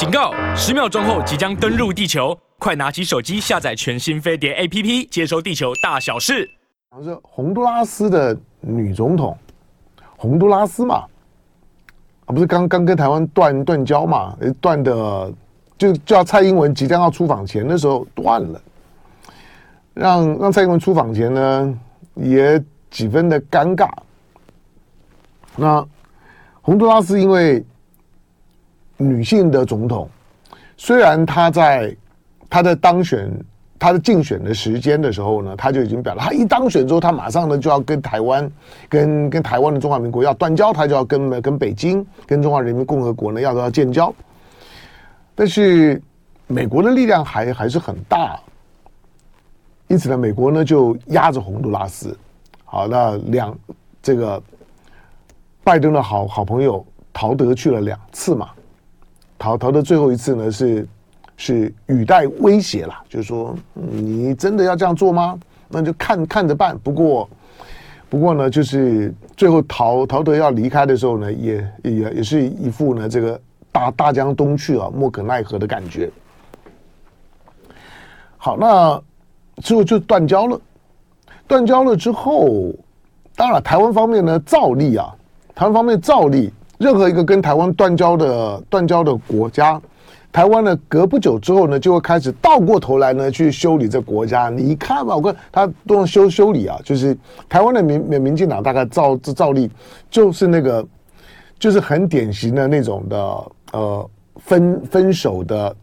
警告！十秒钟后即将登陆地球，快拿起手机下载全新飞碟 APP，接收地球大小事。是洪都拉斯的女总统，洪都拉斯嘛，啊，不是刚刚跟台湾断断交嘛？断的就叫蔡英文即将要出访前的时候断了，让让蔡英文出访前呢也几分的尴尬。那洪都拉斯因为。女性的总统，虽然她在她在当选她的竞选的时间的时候呢，她就已经表了，她一当选之后，她马上呢就要跟台湾、跟跟台湾的中华民国要断交，她就要跟跟北京、跟中华人民共和国呢要要建交。但是美国的力量还还是很大，因此呢，美国呢就压着洪都拉斯。好，那两这个拜登的好好朋友陶德去了两次嘛。逃逃的最后一次呢，是是语带威胁了，就是说，你真的要这样做吗？那就看看着办。不过，不过呢，就是最后逃逃德要离开的时候呢，也也也是一副呢这个大大江东去啊，莫可奈何的感觉。好，那之后就断交了。断交了之后，当然台湾方面呢，照例啊，台湾方面照例。任何一个跟台湾断交的断交的国家，台湾呢隔不久之后呢，就会开始倒过头来呢去修理这国家。你看吧，我看他都要修修理啊，就是台湾的民民民进党大概照照例，就是那个就是很典型的那种的呃分分手的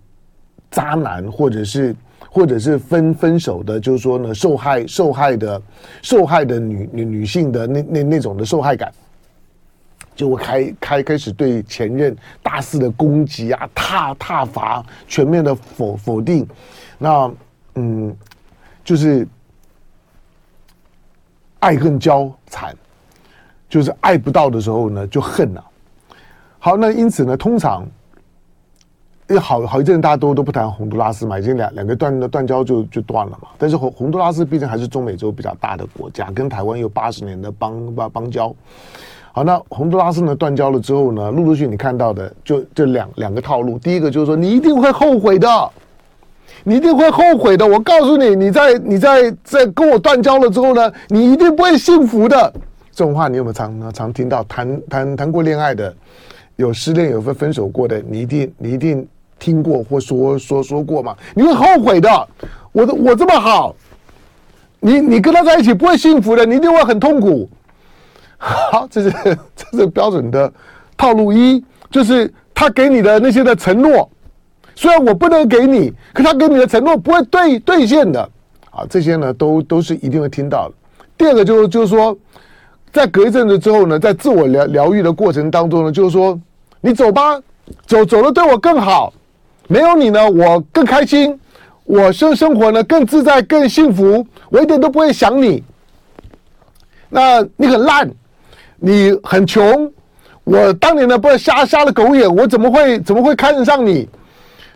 渣男，或者是或者是分分手的，就是说呢受害受害的受害的女女女性的那那那种的受害感。就会开开开始对前任大肆的攻击啊，踏踏伐，全面的否否定。那嗯，就是爱恨交缠，就是爱不到的时候呢，就恨了。好，那因此呢，通常因为好好一阵大家都都不谈洪都拉斯嘛，已经两两个断的断交就就断了嘛。但是洪洪都拉斯毕竟还是中美洲比较大的国家，跟台湾有八十年的邦邦邦交。好，那洪都拉斯呢断交了之后呢，陆陆续续你看到的就这两两个套路。第一个就是说，你一定会后悔的，你一定会后悔的。我告诉你，你在你在在跟我断交了之后呢，你一定不会幸福的。这种话你有没有常常听到？谈谈谈过恋爱的，有失恋有分分手过的，你一定你一定听过或说说说过吗？你会后悔的。我的我这么好，你你跟他在一起不会幸福的，你一定会很痛苦。好，这是 这是标准的套路一，就是他给你的那些的承诺，虽然我不能给你，可他给你的承诺不会兑兑现的。啊，这些呢都都是一定会听到的。第二个就是就是说，在隔一阵子之后呢，在自我疗疗愈的过程当中呢，就是说你走吧，走走了对我更好，没有你呢我更开心，我生生活呢更自在更幸福，我一点都不会想你。那你很烂。你很穷，我当年呢不是瞎瞎了狗眼，我怎么会怎么会看得上你？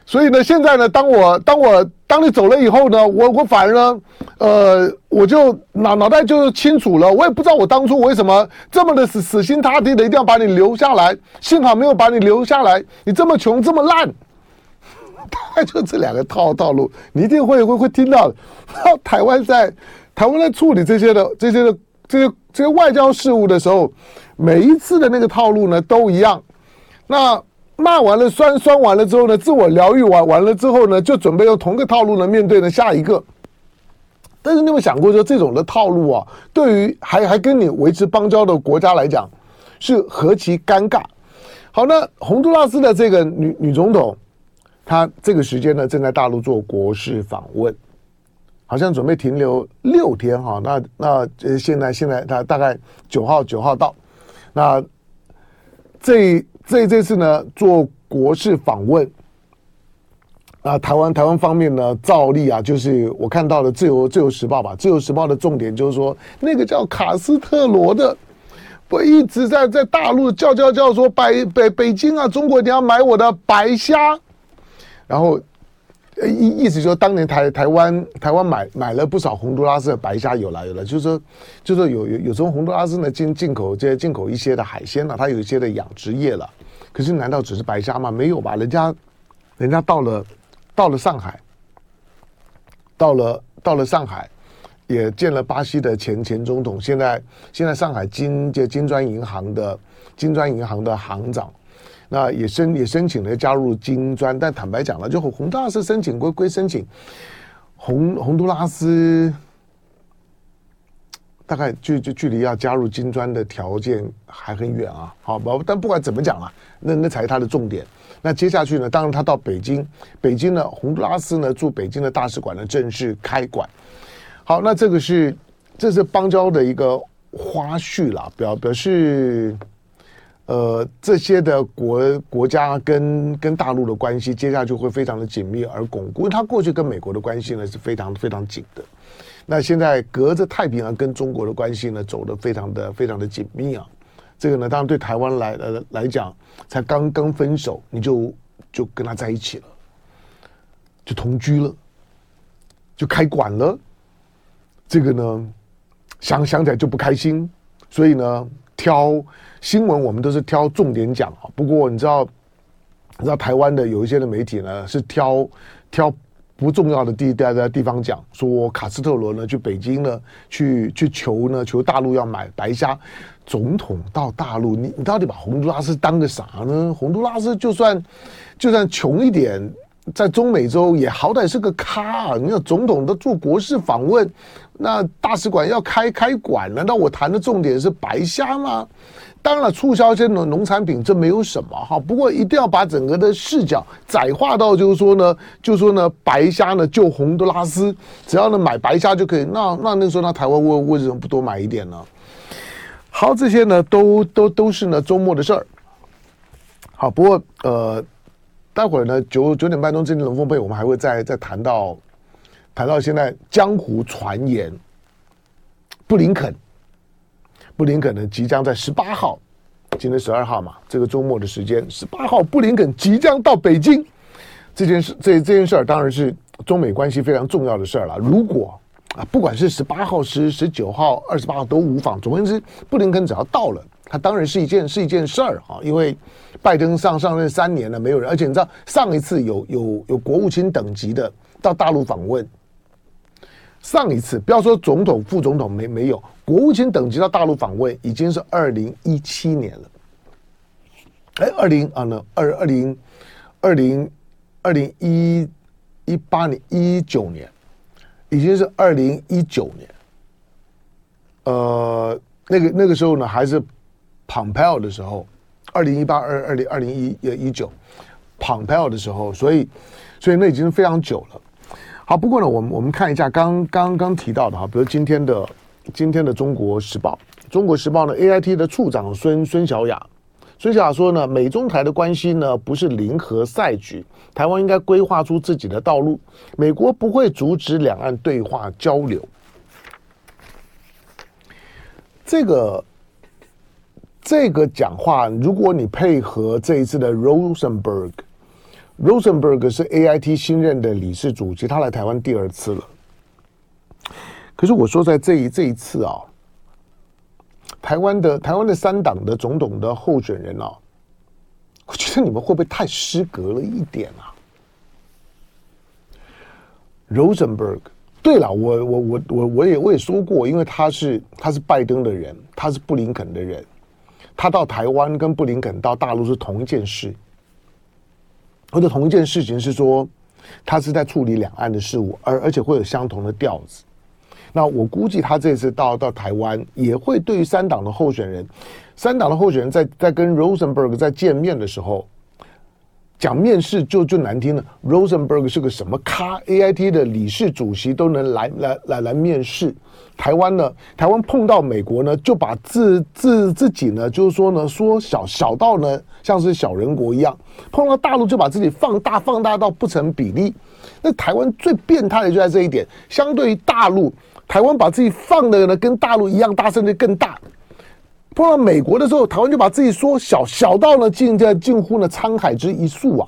所以呢，现在呢，当我当我当你走了以后呢，我我反而呢，呃，我就脑脑袋就清楚了，我也不知道我当初为什么这么的死死心塌地的一定要把你留下来，幸好没有把你留下来。你这么穷这么烂，大概就这两个套套路，你一定会会会听到的。台湾在台湾在处理这些的这些的。这个这个外交事务的时候，每一次的那个套路呢都一样。那骂完了、酸酸完了之后呢，自我疗愈完完了之后呢，就准备用同个套路呢面对呢下一个。但是你有没有想过，说这种的套路啊，对于还还跟你维持邦交的国家来讲，是何其尴尬。好，那洪都拉斯的这个女女总统，她这个时间呢正在大陆做国事访问。好像准备停留六天哈，那那呃现在现在他大概九号九号到，那这这这次呢做国事访问，啊台湾台湾方面呢照例啊，就是我看到的自由自由时报吧，自由时报的重点就是说那个叫卡斯特罗的，不一直在在大陆叫叫叫说北北北京啊，中国你要买我的白虾，然后。意意思说，当年台台湾台湾买买了不少洪都拉斯的白虾，有了有了，就是说，就是有有有时候洪都拉斯呢进进口这些进口一些的海鲜呢，它有一些的养殖业了。可是难道只是白虾吗？没有吧，人家人家到了到了上海，到了到了上海，也见了巴西的前前总统，现在现在上海金这金砖银行的金砖银行的行长，那也申也申请了加入金砖，但坦白讲了，就洪都拉斯申请归归申请，洪洪都拉斯。大概距距距离要加入金砖的条件还很远啊，好吧，但不管怎么讲啊，那那才是他的重点。那接下去呢，当然他到北京，北京呢，洪都拉斯呢驻北京的大使馆呢正式开馆。好，那这个是这是邦交的一个花絮啦，表表示，呃，这些的国国家跟跟大陆的关系，接下去会非常的紧密而巩固，因为他过去跟美国的关系呢是非常非常紧的。那现在隔着太平洋跟中国的关系呢，走得非常的非常的紧密啊。这个呢，当然对台湾来呃来讲，才刚刚分手，你就就跟他在一起了，就同居了，就开馆了。这个呢，想想起来就不开心。所以呢，挑新闻我们都是挑重点讲啊。不过你知道，你知道台湾的有一些的媒体呢，是挑挑。不重要的地在在地方讲说，卡斯特罗呢去北京呢去去求呢求大陆要买白虾，总统到大陆，你你到底把洪都拉斯当个啥呢？洪都拉斯就算就算穷一点，在中美洲也好歹是个咖啊，你看总统都做国事访问，那大使馆要开开馆，难道我谈的重点是白虾吗？当然了，促销一些农产品这没有什么哈，不过一定要把整个的视角窄化到，就是说呢，就说呢，白虾呢就洪都拉斯，只要呢买白虾就可以。那那那时候那台湾为为什么不多买一点呢？好，这些呢都都都是呢周末的事儿。好，不过呃，待会儿呢九九点半钟，今天龙凤配我们还会再再谈到谈到现在江湖传言，布林肯。布林肯呢，即将在十八号，今天十二号嘛，这个周末的时间，十八号布林肯即将到北京。这件事，这这件事儿当然是中美关系非常重要的事儿了。如果啊，不管是十八号、十十九号、二十八号都无妨。总而言之，布林肯只要到了，他当然是一件是一件事儿啊。因为拜登上上任三年了，没有人，而且你知道，上一次有有有国务卿等级的到大陆访问。上一次不要说总统、副总统没没有，国务卿等级到大陆访问已经是二零一七年了。哎，二零啊，那二二零二零二零一一八年一九年，已经是二零一九年。呃，那个那个时候呢，还是 Pompeo 的时候，二零一八二二零二零一一九 Pompeo 的时候，所以所以那已经非常久了。好，不过呢，我们我们看一下刚刚刚提到的哈，比如今天的今天的《中国时报》，《中国时报》呢，AIT 的处长孙孙晓雅，孙晓雅说呢，美中台的关系呢不是零和赛局，台湾应该规划出自己的道路，美国不会阻止两岸对话交流。这个这个讲话，如果你配合这一次的 Rosenberg。Rosenberg 是 AIT 新任的理事主席，他来台湾第二次了。可是我说，在这一这一次啊，台湾的台湾的三党的总统的候选人啊，我觉得你们会不会太失格了一点啊？Rosenberg，对了，我我我我我也我也说过，因为他是他是拜登的人，他是布林肯的人，他到台湾跟布林肯到大陆是同一件事。或者同一件事情是说，他是在处理两岸的事务，而而且会有相同的调子。那我估计他这次到到台湾，也会对于三党的候选人，三党的候选人在在跟 Rosenberg 在见面的时候。讲面试就就难听了，Rosenberg 是个什么咖？AIT 的理事主席都能来来来来面试，台湾呢？台湾碰到美国呢，就把自自自己呢，就是说呢，缩小小到呢，像是小人国一样；碰到大陆就把自己放大放大到不成比例。那台湾最变态的就在这一点，相对于大陆，台湾把自己放的呢，跟大陆一样大，甚至更大。碰到美国的时候，台湾就把自己缩小，小到呢近在近乎呢沧海之一粟啊，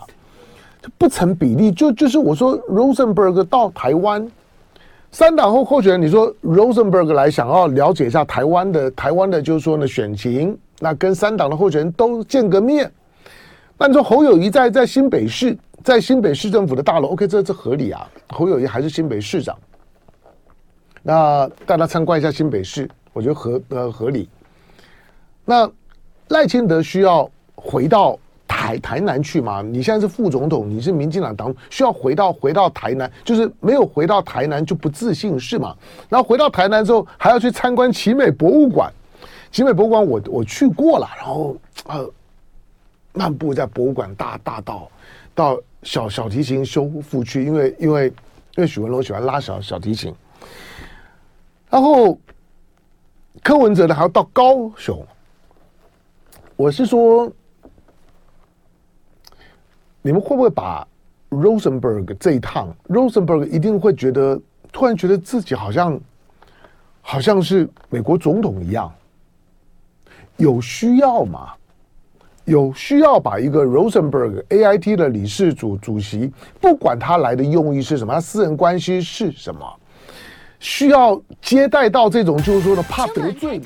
不成比例。就就是我说，Rosenberg 到台湾，三党候候选人，你说 Rosenberg 来想要了解一下台湾的台湾的，就是说呢选情，那跟三党的候选人都见个面。那你说侯友谊在在新北市在新北市政府的大楼，OK，这这合理啊。侯友谊还是新北市长，那带他参观一下新北市，我觉得合呃合理。那赖清德需要回到台台南去吗？你现在是副总统，你是民进党党，需要回到回到台南，就是没有回到台南就不自信是吗？然后回到台南之后，还要去参观奇美博物馆。奇美博物馆我我去过了，然后呃，漫步在博物馆大大道，到小小提琴修复区，因为因为因为许文龙喜欢拉小小提琴，然后柯文哲呢还要到高雄，我是说，你们会不会把 Rosenberg 这一趟，Rosenberg 一定会觉得突然觉得自己好像好像是美国总统一样。有需要吗？有需要把一个 Rosenberg AIT 的理事主主席，不管他来的用意是什么，他私人关系是什么，需要接待到这种就是说的怕得罪？